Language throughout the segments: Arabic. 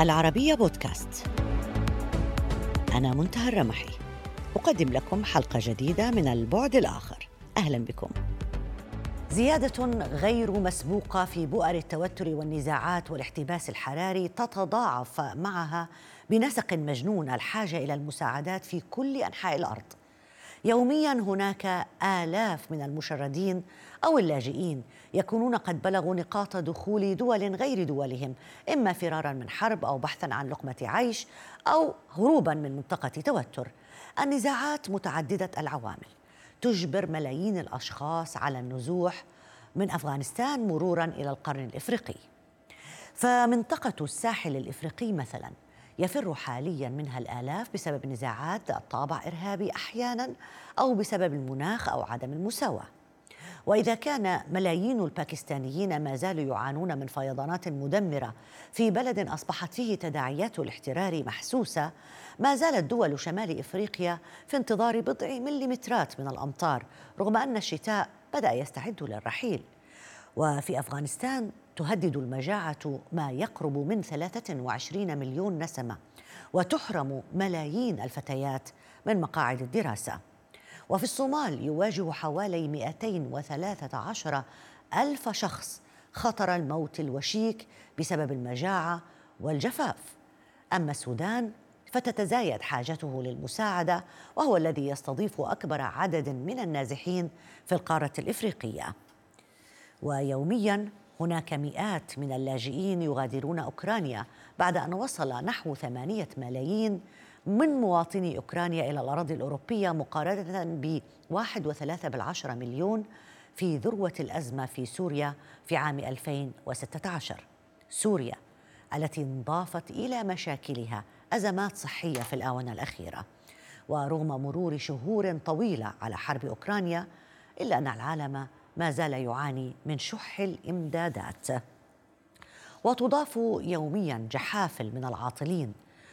العربية بودكاست. أنا منتهى الرمحي. أقدم لكم حلقة جديدة من البعد الآخر. أهلا بكم. زيادة غير مسبوقة في بؤر التوتر والنزاعات والاحتباس الحراري تتضاعف معها بنسق مجنون الحاجة إلى المساعدات في كل أنحاء الأرض. يوميا هناك آلاف من المشردين أو اللاجئين يكونون قد بلغوا نقاط دخول دول غير دولهم إما فرارا من حرب أو بحثا عن لقمة عيش أو هروبا من منطقة توتر. النزاعات متعددة العوامل. تجبر ملايين الأشخاص على النزوح من أفغانستان مرورا إلى القرن الإفريقي. فمنطقة الساحل الإفريقي مثلاً يفر حاليا منها الآلاف بسبب نزاعات ذات طابع إرهابي أحيانا أو بسبب المناخ أو عدم المساواة. وإذا كان ملايين الباكستانيين ما زالوا يعانون من فيضانات مدمرة في بلد أصبحت فيه تداعيات الاحترار محسوسة ما زالت دول شمال إفريقيا في انتظار بضع مليمترات من الأمطار رغم أن الشتاء بدأ يستعد للرحيل. وفي أفغانستان تهدد المجاعة ما يقرب من 23 مليون نسمة وتحرم ملايين الفتيات من مقاعد الدراسة. وفي الصومال يواجه حوالي 213 ألف شخص خطر الموت الوشيك بسبب المجاعة والجفاف. أما السودان فتتزايد حاجته للمساعدة وهو الذي يستضيف أكبر عدد من النازحين في القارة الإفريقية. ويوميا هناك مئات من اللاجئين يغادرون أوكرانيا بعد أن وصل نحو ثمانية ملايين من مواطني أوكرانيا إلى الأراضي الأوروبية مقارنة ب واحد وثلاثة بالعشرة مليون في ذروة الأزمة في سوريا في عام 2016 سوريا التي انضافت إلى مشاكلها أزمات صحية في الآونة الأخيرة. ورغم مرور شهور طويلة على حرب أوكرانيا إلا أن العالم ما زال يعاني من شح الإمدادات. وتضاف يوميا جحافل من العاطلين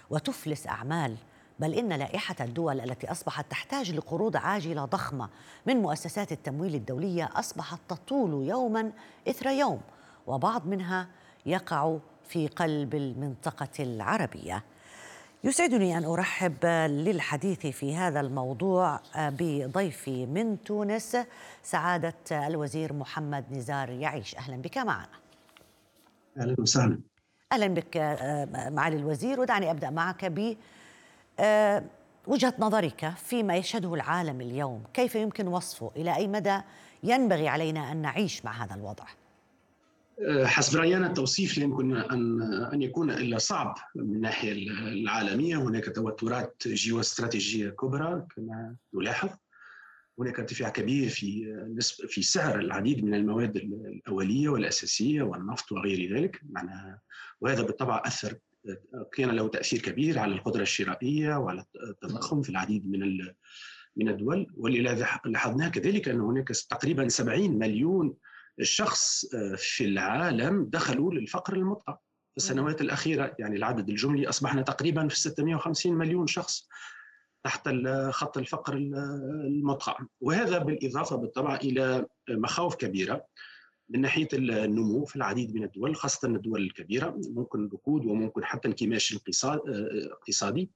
وتفلس أعمال بل إن لائحة الدول التي أصبحت تحتاج لقروض عاجلة ضخمة من مؤسسات التمويل الدولية أصبحت تطول يوما إثر يوم وبعض منها يقع في قلب المنطقة العربية يسعدني أن أرحب للحديث في هذا الموضوع بضيفي من تونس سعادة الوزير محمد نزار يعيش أهلا بك معنا. أهلا وسهلا. أهلا بك معالي الوزير ودعني أبدأ معك ب وجهة نظرك فيما يشهده العالم اليوم، كيف يمكن وصفه؟ إلى أي مدى ينبغي علينا أن نعيش مع هذا الوضع؟ حسب رأيي أنا التوصيف لا يمكن أن أن يكون إلا صعب من الناحيه العالمية هناك توترات جيوستراتيجية كبرى كما نلاحظ هناك ارتفاع كبير في نسبة في سعر العديد من المواد الأولية والأساسية والنفط وغير ذلك معناها وهذا بالطبع أثر كان له تأثير كبير على القدرة الشرائية وعلى التضخم في العديد من من الدول. واللي لاحظناه كذلك أن هناك تقريبا 70 مليون الشخص في العالم دخلوا للفقر المطلق في السنوات الأخيرة. يعني العدد الجملي أصبحنا تقريبا في 650 مليون شخص تحت خط الفقر المطلق. وهذا بالإضافة بالطبع إلى مخاوف كبيرة. من ناحية النمو في العديد من الدول خاصة الدول الكبيرة ممكن ركود وممكن حتى انكماش اقتصادي.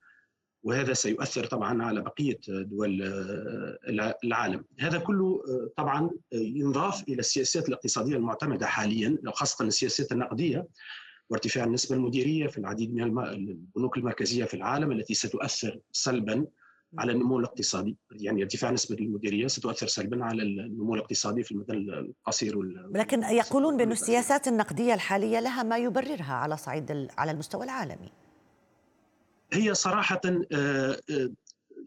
وهذا سيؤثر طبعا على بقية دول العالم. هذا كله طبعا ينضاف إلى السياسات الاقتصادية المعتمدة حاليا خاصة السياسات النقدية وارتفاع النسبة المديرية في العديد من البنوك المركزية في العالم التي ستؤثر سلبا على النمو الاقتصادي. يعني ارتفاع نسبة المديرية ستؤثر سلبا على النمو الاقتصادي في المدى القصير وال... لكن يقولون بأن السياسات النقدية الحالية لها ما يبررها على صعيد على المستوى العالمي. هي صراحة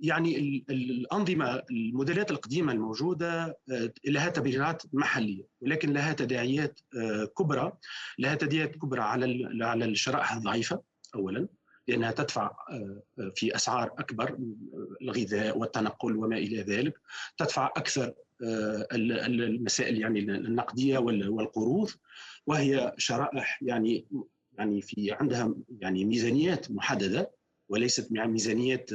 يعني الأنظمة الموديلات القديمة الموجودة لها تبريرات محلية ولكن لها تداعيات كبرى. لها تداعيات كبرى على على الشرائح الضعيفة أولا. لأنها تدفع في أسعار أكبر الغذاء والتنقل وما إلى ذلك. تدفع أكثر المسائل يعني النقدية والقروض وهي شرائح يعني يعني في عندها يعني ميزانيات محددة وليست مع ميزانيات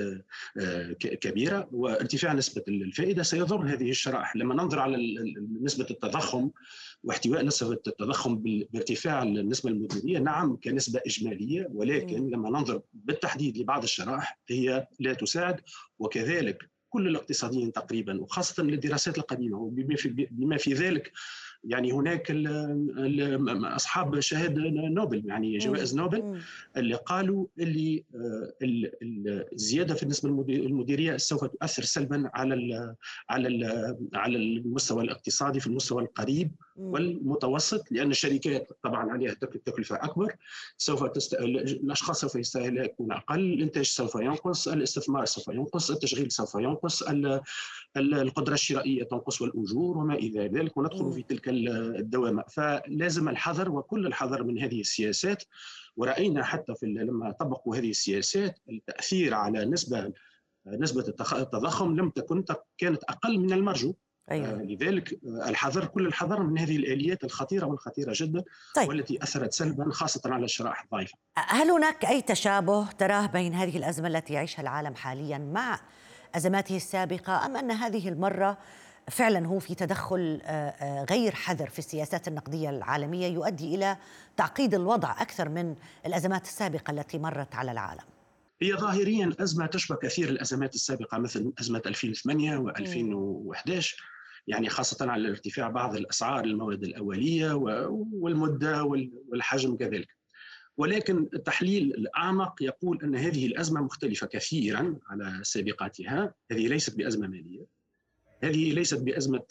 كبيرة. وارتفاع نسبة الفائدة سيضر هذه الشرائح. لما ننظر على نسبة التضخم واحتواء نسبة التضخم بارتفاع النسبة المديرية نعم كنسبة إجمالية ولكن لما ننظر بالتحديد لبعض الشرائح هي لا تساعد وكذلك كل الاقتصاديين تقريبا القديمة وبما في, بما في ذلك يعني هناك ال ال أصحاب شهادة نوبل يعني جوائز نوبل اللي قالوا اللي آه، الزيادة في النسبة المديرية سوف تؤثر سلبا على ال على ال على المستوى الاقتصادي في المستوى القريب والمتوسط لأن الشركات طبعا عليها تكلفة أكبر سوف تست... الأشخاص سوف يستهلكون أقل الإنتاج سوف ينقص الاستثمار سوف ينقص التشغيل سوف ينقص القدرة الشرائية تنقص والأجور وما إلى ذلك وندخل في تلك الدوامة. فلازم الحذر وكل الحذر من هذه السياسات. ورأينا حتى في لما طبقوا هذه السياسات التأثير على نسبة نسبة التضخم لم تكن كانت أقل من المرجو. أيوة. آه، لذلك آه، الحذر كل الحذر من هذه الآليات الخطيرة والخطيرة جدا طيب. والتي أثرت سلبا خاصة على الشرائح الضعيفة. هل هناك أي تشابه تراه بين هذه الأزمة التي يعيشها العالم حاليا مع أزماته السابقة أم أن هذه المرة فعلا هو في تدخل آه، غير حذر في السياسات النقدية العالمية يؤدي إلى تعقيد الوضع أكثر من الأزمات السابقة التي مرت على العالم؟ هي ظاهريا أزمة تشبه كثير الأزمات السابقة مثل أزمة 2008 و2011 يعني خاصة على ارتفاع بعض الأسعار المواد الأولية والمدة والحجم كذلك. ولكن التحليل الأعمق يقول أن هذه الأزمة مختلفة كثيرا على سابقاتها. هذه ليست بأزمة مالية. هذه ليست بأزمة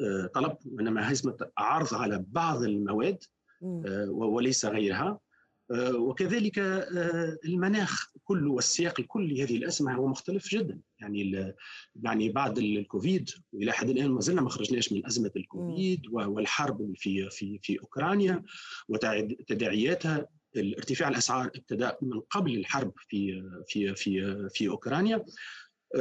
آه، طلب وإنما أزمة عرض على بعض المواد آه، وليس غيرها. وكذلك آه، المناخ كله والسياق الكلي لهذه الازمه هو مختلف جدا. يعني يعني بعد الكوفيد وإلى حد الآن ما زلنا ما خرجناش من أزمة الكوفيد والحرب في في في أوكرانيا وتداعياتها ارتفاع الأسعار ابتدى من قبل الحرب في في في في أوكرانيا.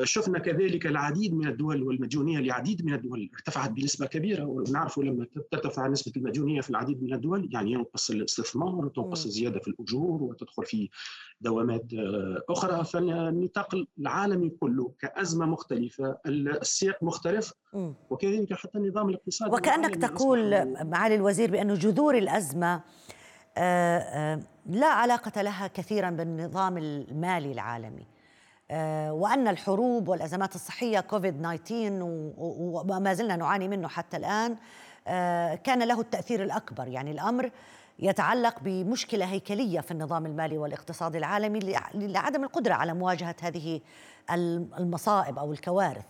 شفنا كذلك العديد من الدول والمديونية لعديد من الدول ارتفعت بنسبة كبيرة ونعرف لما ترتفع نسبة المديونية في العديد من الدول يعني ينقص الاستثمار وتنقص الزياده في الأجور وتدخل في دوامات آه، أخرى. فالنطاق العالمي كله كأزمة مختلفة السياق مختلف وكذلك حتى النظام الاقتصادي وكأنك تقول معالي الوزير بأن جذور الأزمة آه، آه، لا علاقة لها كثيرا بالنظام المالي العالمي. وأن الحروب والأزمات الصحية كوفيد 19 وما زلنا نعاني منه حتى الآن آه، كان له التأثير الأكبر. يعني الأمر يتعلق بمشكلة هيكلية في النظام المالي والاقتصادي العالمي لعدم القدرة على مواجهة هذه المصائب أو الكوارث.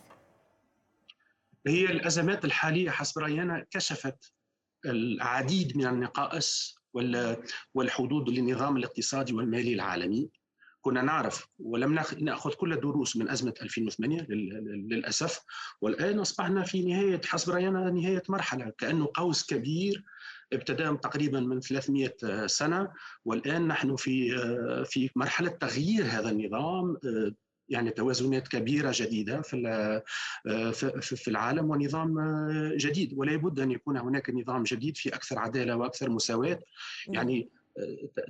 هي الأزمات الحالية حسب رأينا كشفت العديد من النقائص والحدود للنظام الاقتصادي والمالي العالمي. كنا نعرف ولم نأخذ كل الدروس من أزمة 2008 للأسف. والآن أصبحنا في نهايه حسب رأينا نهاية مرحلة. كأنه قوس كبير ابتدى تقريبا من 300 سنة. والآن نحن في في مرحلة تغيير هذا النظام يعني توازنات كبيرة جديدة في في العالم ونظام جديد. ولا بد أن يكون هناك نظام جديد في أكثر عدالة وأكثر مساواة. يعني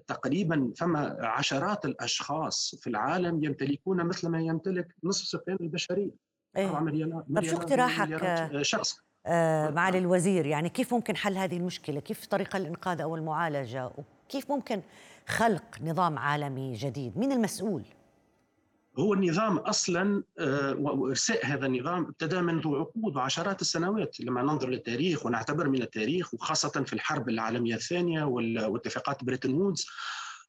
تقريبا فما عشرات الأشخاص في العالم يمتلكون مثل ما يمتلك نصف سكان البشرية. إيه؟ مليونات طب شو اقتراحك شخص. آه معالي الوزير يعني كيف ممكن حل هذه المشكلة؟ كيف طريقه الإنقاذ أو المعالجة؟ وكيف ممكن خلق نظام عالمي جديد؟ مين المسؤول؟ هو النظام أصلا آه، وإرساء هذا النظام ابتدى منذ عقود وعشرات السنوات لما ننظر للتاريخ ونعتبر من التاريخ وخاصة في الحرب العالمية الثانية واتفاقات بريتن وودز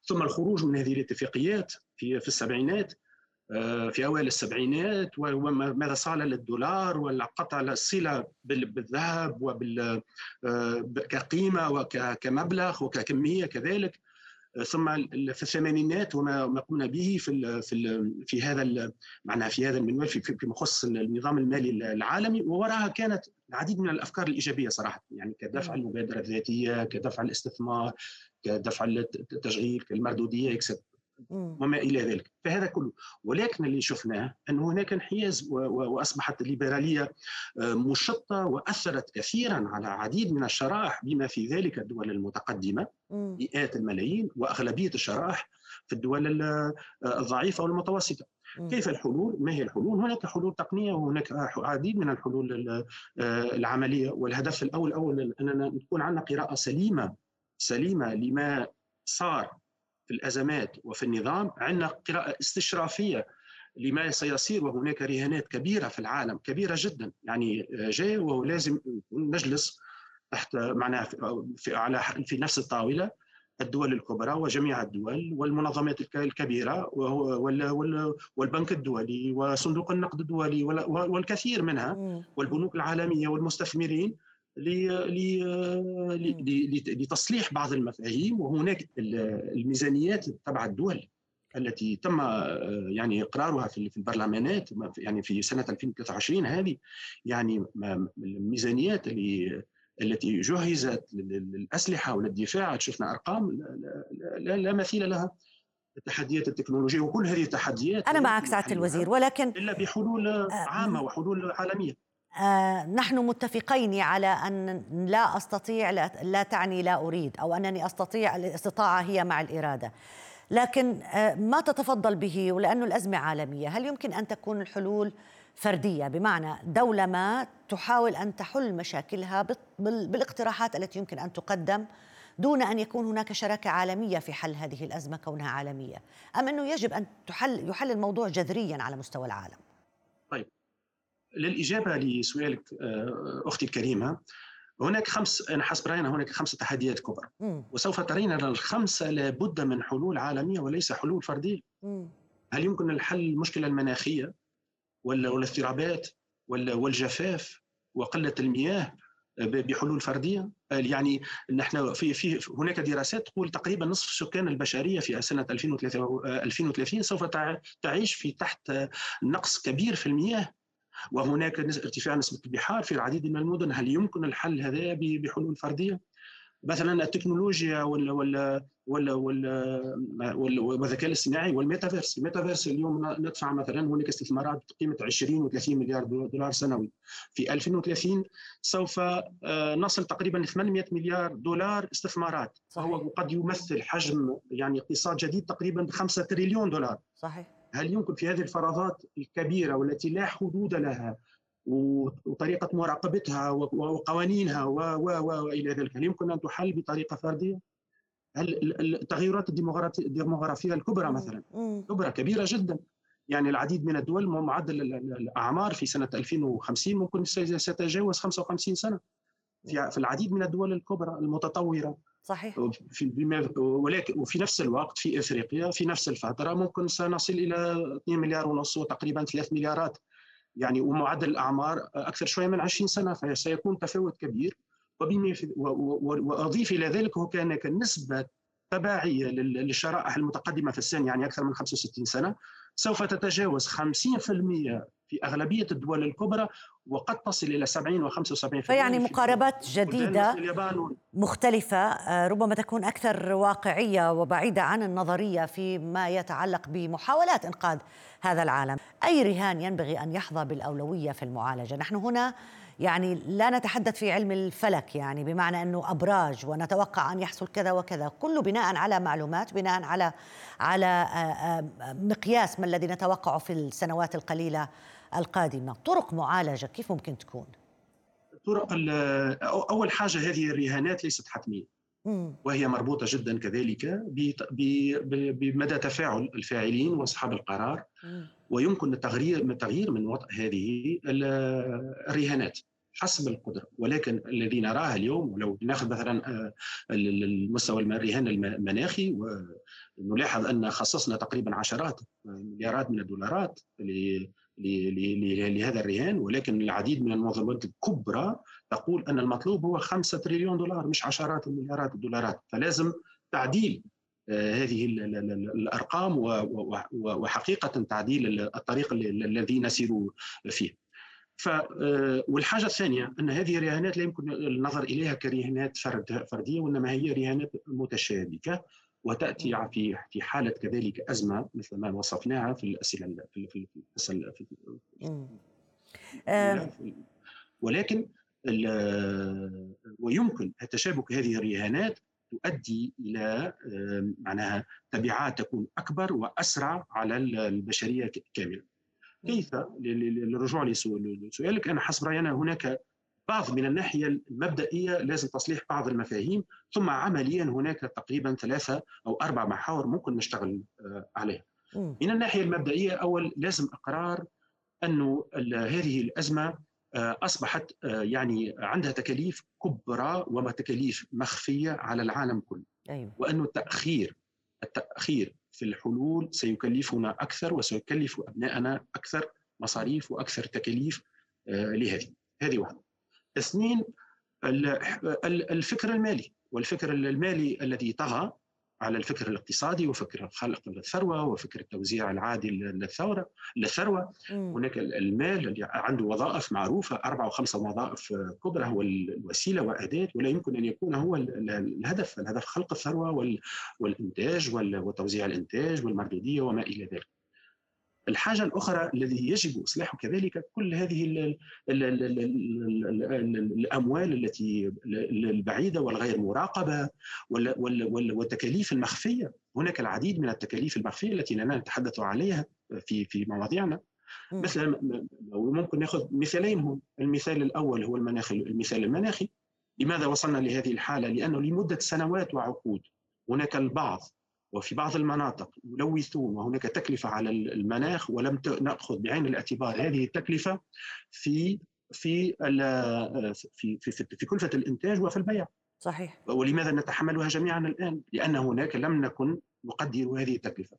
ثم الخروج من هذه الاتفاقيات في في السبعينات آه، في أوائل السبعينات وماذا صار للدولار وقطع الصلة بالذهب وبال آه، كقيمة وكمبلغ وككمية كذلك. ثم في الثمانينات وما قمنا به في في في هذا معناها في هذا المنوال في مخص النظام المالي العالمي. ووراها كانت العديد من الأفكار الإيجابية صراحة يعني كدفع المبادره الذاتية كدفع الاستثمار كدفع التشغيل كالمردودية اكسترا وما إلى ذلك. فهذا كله. ولكن اللي شفناه أن هناك انحياز وأصبحت الليبرالية آه، مشطة وأثرت كثيرا على عديد من الشرائح بما في ذلك الدول المتقدمة مئات الملايين وأغلبية الشرائح في الدول آه، الضعيفة والمتوسطة. كيف الحلول؟ ما هي الحلول؟ هناك حلول تقنية وهناك عديد من الحلول آه، العملية. والهدف الأول اول أننا نكون عندنا قراءة سليمة سليمة لما صار في الأزمات وفي النظام عندنا قراءة استشرافية لما سيصير وهناك رهانات كبيرة في العالم كبيرة جدا. يعني جاي ولازم نجلس تحت معناها في, في على في نفس الطاولة الدول الكبرى وجميع الدول والمنظمات الكبيرة والبنك الدولي وصندوق النقد الدولي والكثير منها والبنوك العالمية والمستثمرين. لتصليح بعض المفاهيم وهناك الميزانيات تبع الدول التي تم يعني إقرارها في البرلمانات يعني في سنة 2023 هذه يعني الميزانيات اللي التي جهزت للأسلحة وللدفاع شفنا أرقام لا, لا مثيل لها. التحديات التكنولوجية وكل هذه التحديات أنا معك سعادة الوزير ولكن إلا بحلول آه، عامة وحلول عالمية. نحن متفقين على أن لا أستطيع لا, تعني لا أريد أو أنني أستطيع الاستطاعة هي مع الإرادة. لكن آه ما تتفضل به ولأنه الأزمة عالمية. هل يمكن أن تكون الحلول فردية؟ بمعنى دولة ما تحاول أن تحل مشاكلها بالاقتراحات التي يمكن أن تقدم دون أن يكون هناك شراكة عالمية في حل هذه الأزمة كونها عالمية. أم أنه يجب أن تحل يحل الموضوع جذريا على مستوى العالم؟ للإجابة لسؤالك آه، أختي الكريمة هناك خمس أنا حسب رأينا هناك خمس تحديات كبرى. وسوف ترين أن الخمسة لابد من حلول عالمية وليس حلول فردية. هل يمكن الحل المشكلة المناخية ولا والاضطرابات ولا والجفاف وقلة المياه بحلول فردية يعني نحن في في هناك دراسات تقول تقريبا نصف سكان البشرية في سنة 2030 سوف تعيش في تحت نقص كبير في المياه وهناك ارتفاع نسبة البحار في العديد من المدن هل يمكن الحل هذا بحلول فردية؟ مثلا التكنولوجيا ولا ولا ولا ولا والذكاء الاصطناعي وال metaverse، ال metaverse اليوم ندفع مثلا هناك استثمارات بقيمة 20 و30 مليار دولار سنوي. في 2030 سوف آه، نصل تقريبا ل 800 مليار دولار استثمارات. وهو قد يمثل حجم يعني اقتصاد جديد تقريبا ب 5 تريليون دولار. صحيح. هل يمكن في هذه الفراغات الكبيرة والتي لا حدود لها وطريقة مراقبتها وقوانينها وإلى ذلك؟ هل يمكن أن تحل بطريقة فردية؟ هل التغيرات الديموغرافية الكبرى مثلا كبرى كبيرة جدا. يعني العديد من الدول معدل الأعمار في سنة 2050 ممكن سيتجاوز 55 سنة. في العديد من الدول الكبرى المتطورة صحيح. في بما ولكن وفي نفس الوقت في إفريقيا في نفس الفترة ممكن سنصل إلى 2 مليار ونص وتقريبا 3 مليارات. يعني ومعدل الأعمار أكثر شوية من 20 سنة فسيكون تفاوت كبير. وأضيف إلى ذلك هو كان نسبه تباعيه للشرائح المتقدمة في السن يعني أكثر من 65 سنة. سوف تتجاوز 50% في أغلبية الدول الكبرى وقد تصل إلى 70 و75% فيعني مقاربات جديدة مختلفة آه، ربما تكون أكثر واقعية وبعيدة عن النظرية فيما يتعلق بمحاولات إنقاذ هذا العالم. أي رهان ينبغي أن يحظى بالأولوية في المعالجة؟ نحن هنا يعني لا نتحدث في علم الفلك يعني بمعنى أنه أبراج ونتوقع أن يحصل كذا وكذا. كله بناء على معلومات بناء على على آه، آه، مقياس ما الذي نتوقعه في السنوات القليلة القادمة. طرق معالجة كيف ممكن تكون؟ طرق أول حاجة هذه الرهانات ليست حتمية. وهي مربوطة جدا كذلك بمدى تفاعل الفاعلين وأصحاب القرار. ويمكن التغيير من تغيير من وضع هذه الرهانات حسب القدرة. ولكن الذي نراه اليوم ولو ناخذ مثلا آه، المستوى الرهان المناخي ونلاحظ أن خصصنا تقريبا عشرات مليارات من الدولارات لهذا الرهان ولكن العديد من المنظمات الكبرى تقول أن المطلوب هو 5 تريليون دولار مش عشرات المليارات الدولارات فلازم تعديل آه، هذه الأرقام وحقيقة تعديل الطريق الذي نسير فيه. ف آه، والحاجة الثانية أن هذه الرهانات لا يمكن النظر إليها كرهانات فرد فردية وإنما هي رهانات متشابكة وتأتي في في حالة كذلك أزمة مثل ما وصفناها في الأسئلة في في الأسئلة في ولكن ويمكن تشابك هذه الرهانات تؤدي إلى معناها تبعات تكون أكبر وأسرع على البشرية كاملة. كيف؟ للرجوع لسؤالك أنا حسب رأيي هناك بعض من الناحية المبدئية لازم تصليح بعض المفاهيم ثم عمليا هناك تقريبا ثلاثة أو أربع محاور ممكن نشتغل آه، عليها. من الناحية المبدئية أول لازم إقرار أنه هذه الأزمة آه، أصبحت آه، يعني عندها تكاليف كبرى وتكاليف مخفية على العالم كله. أيوة. وأنه التأخير التأخير في الحلول سيكلفنا أكثر وسيكلف ابنائنا أكثر مصاريف وأكثر تكاليف لهذه. هذه واحدة. اثنين الفكر المالي والفكر المالي الذي طغى على الفكر الاقتصادي وفكر خلق الثروة وفكر التوزيع العادل للثورة للثروة. هناك المال اللي عنده وظائف معروفة أربع وخمسه وظائف كبرى هو الوسيلة وأداة ولا يمكن أن يكون هو الهدف الهدف خلق الثروة والإنتاج وتوزيع الإنتاج والمردودية وما إلى ذلك. الحاجة الأخرى الذي يجب إصلاحه كذلك كل هذه ال ال ال ال الأموال التي البعيدة والغير مراقبة والتكاليف المخفية. هناك العديد من التكاليف المخفية التي لنا نتحدث عليها في في مواضيعنا. مثلا ممكن نأخذ مثالين هم المثال الأول هو المناخ المثال المناخي. لماذا وصلنا لهذه الحالة؟ لأنه لمدة سنوات وعقود. هناك البعض وفي بعض المناطق يلوثون وهناك تكلفة على المناخ ولم نأخذ بعين الاعتبار هذه التكلفة في في في في, في كلفة الإنتاج وفي البيع. صحيح. ولماذا نتحملها جميعا الآن؟ لأن هناك لم نكن نقدر هذه التكلفة.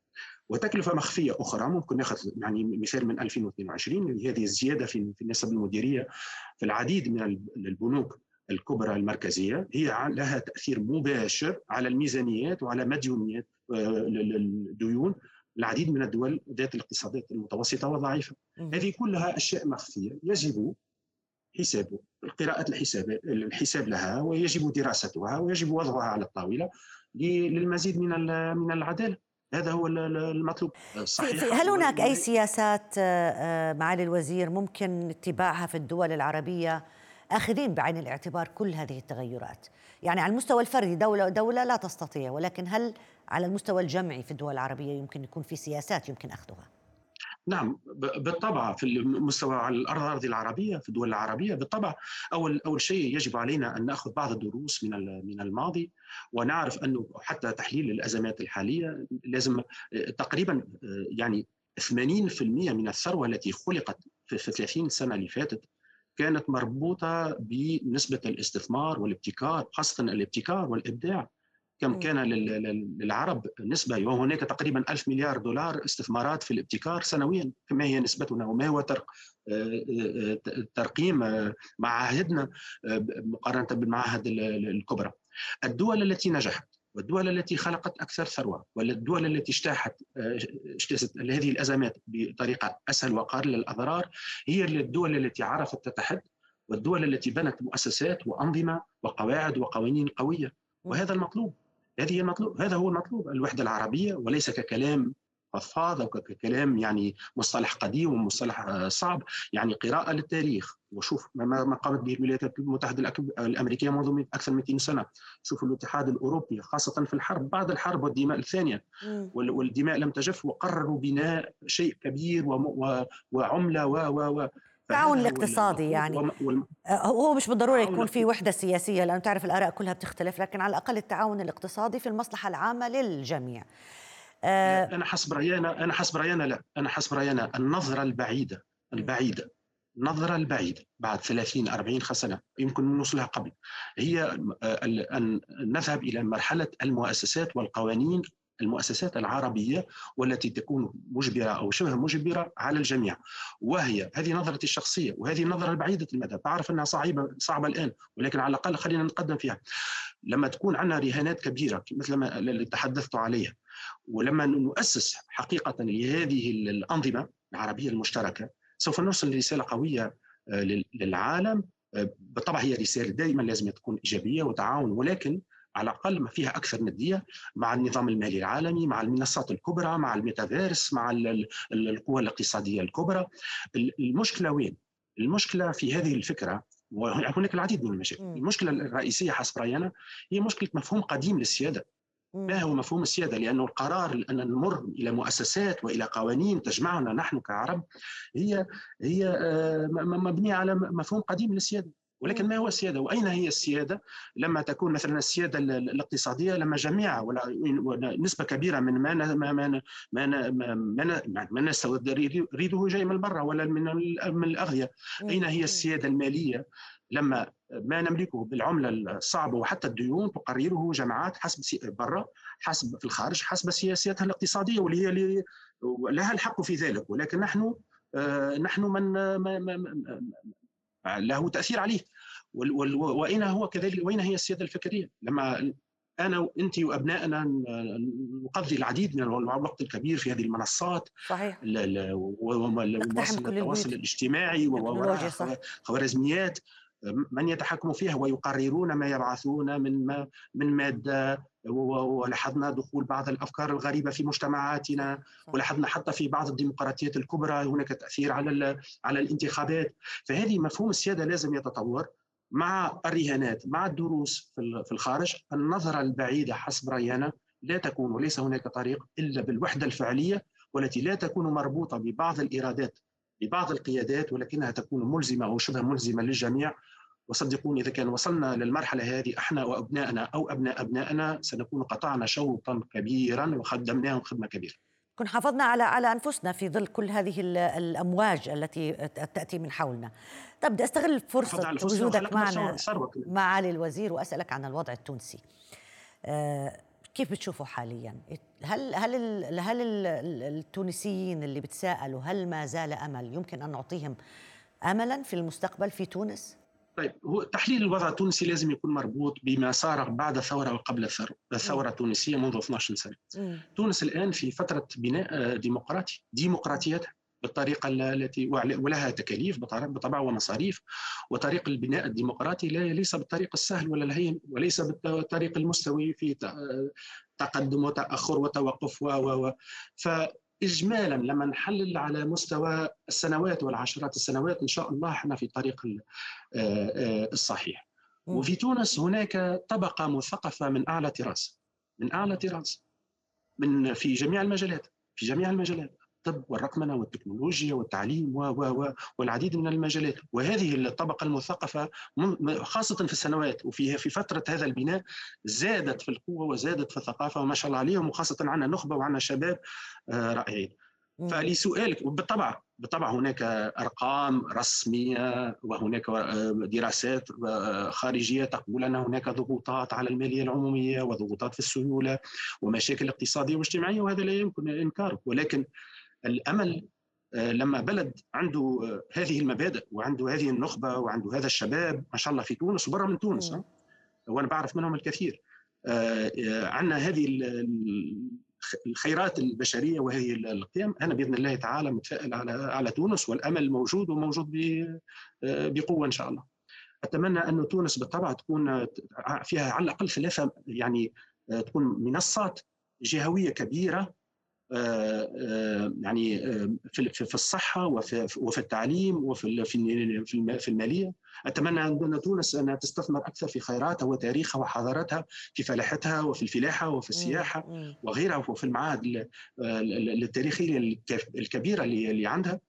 وتكلفة مخفية أخرى ممكن نأخذ يعني مثال من 2022 هذه الزيادة في النسب المديرية في العديد من البنوك. الكبرى المركزية هي لها تأثير مباشر على الميزانيات وعلى مديونيات آه، الديون العديد من الدول ذات الاقتصادات المتوسطة والضعيفة. هذه كلها أشياء مخفية يجب حساب قراءة الحساب الحساب لها ويجب دراستها ويجب وضعها على الطاولة للمزيد من من العدالة. هذا هو المطلوب. صحيح هل هناك أي سياسات آه، آه، معالي الوزير ممكن اتباعها في الدول العربية آخذين بعين الاعتبار كل هذه التغيرات. يعني على المستوى الفردي دولة دولة لا تستطيع ولكن هل على المستوى الجمعي في الدول العربية يمكن يكون في سياسات يمكن أخذها؟ نعم بالطبع في المستوى على الأرض العربية في الدول العربية بالطبع. أول أول شيء يجب علينا أن نأخذ بعض الدروس من من الماضي ونعرف أنه حتى تحليل الأزمات الحالية لازم تقريبا يعني 80% من الثروة التي خلقت في 30 سنة اللي فاتت كانت مربوطة بنسبة الاستثمار والابتكار خاصة الابتكار والإبداع. كم كان للعرب نسبة وهناك تقريبا ألف مليار دولار استثمارات في الابتكار سنويا. ما هي نسبتنا وما هو آه، آه، ترقيم آه، معاهدنا مقارنة بالمعاهد الكبرى. الدول التي نجحت والدول التي خلقت أكثر ثروة والدول التي اجتاحت اجتازت هذه الأزمات بطريقة أسهل واقل للأضرار هي الدول التي عرفت تتحد والدول التي بنت مؤسسات وأنظمة وقواعد وقوانين قوية. وهذا المطلوب هذه المطلوب هذا هو المطلوب الوحدة العربية وليس ككلام فضفاض أو ككلام يعني مصطلح قديم ومصطلح آه، صعب. يعني قراءة للتاريخ. وشوف ما قامت به الولايات المتحدة الأمريكية منذ أكثر من 200 سنة. شوف الاتحاد الأوروبي خاصة في الحرب بعد الحرب والدماء الثانية. والدماء لم تجف وقرروا بناء شيء كبير وعملة و و و التعاون الاقتصادي يعني. آه، هو مش بالضرورة يكون في وحدة سياسية لأنه تعرف الآراء كلها بتختلف لكن على الأقل التعاون الاقتصادي في المصلحة العامة للجميع. آه، أنا حسب رأينا أنا حسب رأينا لا. أنا حسب رأينا النظرة البعيدة البعيدة النظرة البعيدة بعد 30 40 سنة يمكن نوصلها قبل هي أن نذهب إلى مرحلة المؤسسات والقوانين المؤسسات العربية والتي تكون مجبرة أو شبه مجبرة على الجميع. وهي هذه نظرتي الشخصية وهذه النظرة البعيدة المدى. بعرف أنها صعبة صعبة الآن ولكن على الأقل خلينا نتقدم فيها. لما تكون عندنا رهانات كبيرة مثل ما تحدثت عليها ولما نؤسس حقيقة لهذه الأنظمة العربية المشتركة سوف نوصل لرسالة قوية آه، للعالم. آه، بالطبع هي رسالة دائما لازم تكون إيجابية وتعاون ولكن على الأقل ما فيها أكثر نديه مع النظام المالي العالمي مع المنصات الكبرى مع الميتافيرس مع القوى الاقتصادية الكبرى. المشكلة وين؟ المشكلة في هذه الفكرة وهناك العديد من المشاكل. المشكلة الرئيسية حسب رايي أنا هي مشكلة مفهوم قديم للسيادة. ما هو مفهوم السيادة؟ لأنه القرار أن نمر إلى مؤسسات وإلى قوانين تجمعنا نحن كعرب هي هي آه، مبنية على مفهوم قديم للسيادة. ولكن ما هو السيادة؟ وأين هي السيادة؟ لما تكون مثلا السيادة الاقتصادية لما جميع ولا نسبة كبيرة من ما ما ما ما ما, ما نريده جاي من برا ولا من من الأغذية. أين هي السيادة المالية؟ لما ما نملكه بالعملة الصعبة وحتى الديون تقرره جماعات حسب برا حسب في الخارج حسب سياساتها الاقتصادية واللي هي لها الحق في ذلك. ولكن نحن آه، نحن من له تأثير عليه. وأين هو كذلك وين هي السيادة الفكرية؟ لما أنا وأنت وأبنائنا نقضي العديد من الوقت الكبير في هذه المنصات صحيح. التواصل الاجتماعي ووراء خوارزميات من يتحكم فيها ويقررون ما يبعثون من ما من مادة ولاحظنا دخول بعض الأفكار الغريبة في مجتمعاتنا ولاحظنا حتى في بعض الديمقراطيات الكبرى هناك تأثير على على الانتخابات. فهذه مفهوم السيادة لازم يتطور مع الرهانات مع الدروس في الخارج. النظرة البعيدة حسب راينا لا تكون وليس هناك طريق إلا بالوحدة الفعلية والتي لا تكون مربوطة ببعض الارادات لبعض القيادات ولكنها تكون ملزمة أو شبه ملزمة للجميع وصدقوني إذا كان وصلنا للمرحلة هذه إحنا وأبنائنا أو أبناء أبنائنا سنكون قطعنا شوطا كبيرا وخدمناهم خدمة كبيرة. كن حافظنا على على أنفسنا في ظل كل هذه الأمواج التي تأتي من حولنا. طب بدي أستغل فرصة وجودك معنا معالي الوزير وأسألك عن الوضع التونسي. آه كيف بتشوفوا حاليا؟ هل هل هل التونسيين اللي بتساءلوا هل ما زال أمل يمكن أن نعطيهم املا في المستقبل في تونس؟ طيب هو تحليل الوضع التونسي لازم يكون مربوط بما صار بعد الثورة وقبل الثورة، الثوره التونسية منذ 12 سنة. م. تونس الآن في فترة بناء آه، ديمقراطي، ديمقراطيتها بالطريقة التي ولها تكاليف بطبع ومصاريف وطريق البناء الديمقراطي ليس بالطريق السهل ولا الهين وليس بالطريق المستوي في تقدم وتأخر وتوقف و و فإجمالا لما نحلل على مستوى السنوات والعشرات السنوات إن شاء الله إحنا في طريق الصحيح. وفي تونس هناك طبقة مثقفة من أعلى طراز من أعلى طراز من في جميع المجالات في جميع المجالات. الطب والرقمنة والتكنولوجيا والتعليم و و والعديد من المجالات. وهذه الطبقة المثقفة خاصة في السنوات وفي في فترة هذا البناء زادت في القوة وزادت في الثقافة وما شاء الله عليهم وخاصة عندنا نخبة وعندنا شباب آه، رائعين. فلسؤالك بالطبع بالطبع هناك أرقام رسمية وهناك آه، دراسات آه، خارجية تقول أن هناك ضغوطات على المالية العمومية وضغوطات في السيولة ومشاكل اقتصادية واجتماعية وهذا لا يمكن إنكاره. ولكن الأمل آه، لما بلد عنده آه، هذه المبادئ وعنده هذه النخبة وعنده هذا الشباب ما شاء الله في تونس وبرا من تونس وأنا بعرف منهم الكثير آه، عندنا هذه الخيرات البشرية وهذه القيم أنا بإذن الله تعالى متفائل على على تونس والأمل موجود وموجود بقوة إن شاء الله. أتمنى أن تونس بالطبع تكون فيها على الأقل ثلاثة يعني تكون منصات جهوية كبيرة آه، آه، يعني آه، في الصحة وفي وفي التعليم وفي في المالية. أتمنى أن تونس انها تستثمر أكثر في خيراتها وتاريخها وحضارتها في فلاحتها وفي الفلاحة وفي السياحة وغيرها وفي المعاهد التاريخية الكبيرة اللي عندها.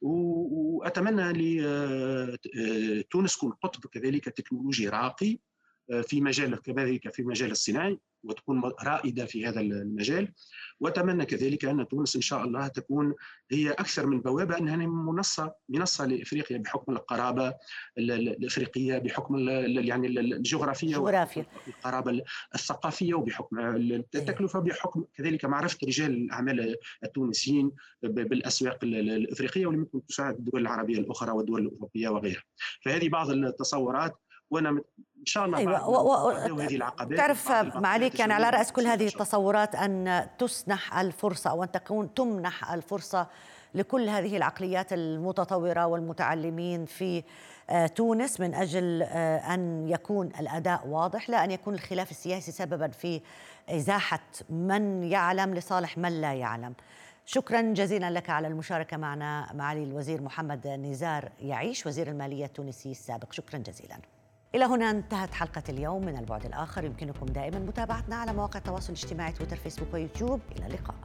وأتمنى لتونس تكون قطب كذلك تكنولوجي راقي. في مجال كذلك في مجال الصناعي وتكون رائدة في هذا المجال. وأتمنى كذلك أن تونس إن شاء الله تكون هي أكثر من بوابة انها منصة منصة لإفريقيا بحكم القرابة الإفريقية بحكم يعني الجغرافية جغرافيا. القرابة الثقافية وبحكم التكلفة بحكم كذلك معرفة رجال الأعمال التونسيين بالأسواق الإفريقية واللي ممكن تساعد الدول العربية الأخرى والدول الأوروبية وغيرها. فهذه بعض التصورات وأنا إن شاء الله أيوة و... و... هذه العقبات تعرف معاليك يعني على رأس كل هذه التصورات أن تسنح الفرصة أو ان تكون تمنح الفرصة لكل هذه العقليات المتطورة والمتعلمين في آه، تونس من أجل آه، أن يكون الأداء واضح لا أن يكون الخلاف السياسي سببا في إزاحة من يعلم لصالح من لا يعلم. شكرا جزيلا لك على المشاركة معنا معالي الوزير محمد نزار يعيش وزير المالية التونسي السابق. شكرا جزيلا. إلى هنا انتهت حلقة اليوم من البعد الآخر. يمكنكم دائما متابعتنا على مواقع التواصل الاجتماعي تويتر فيسبوك ويوتيوب. إلى اللقاء.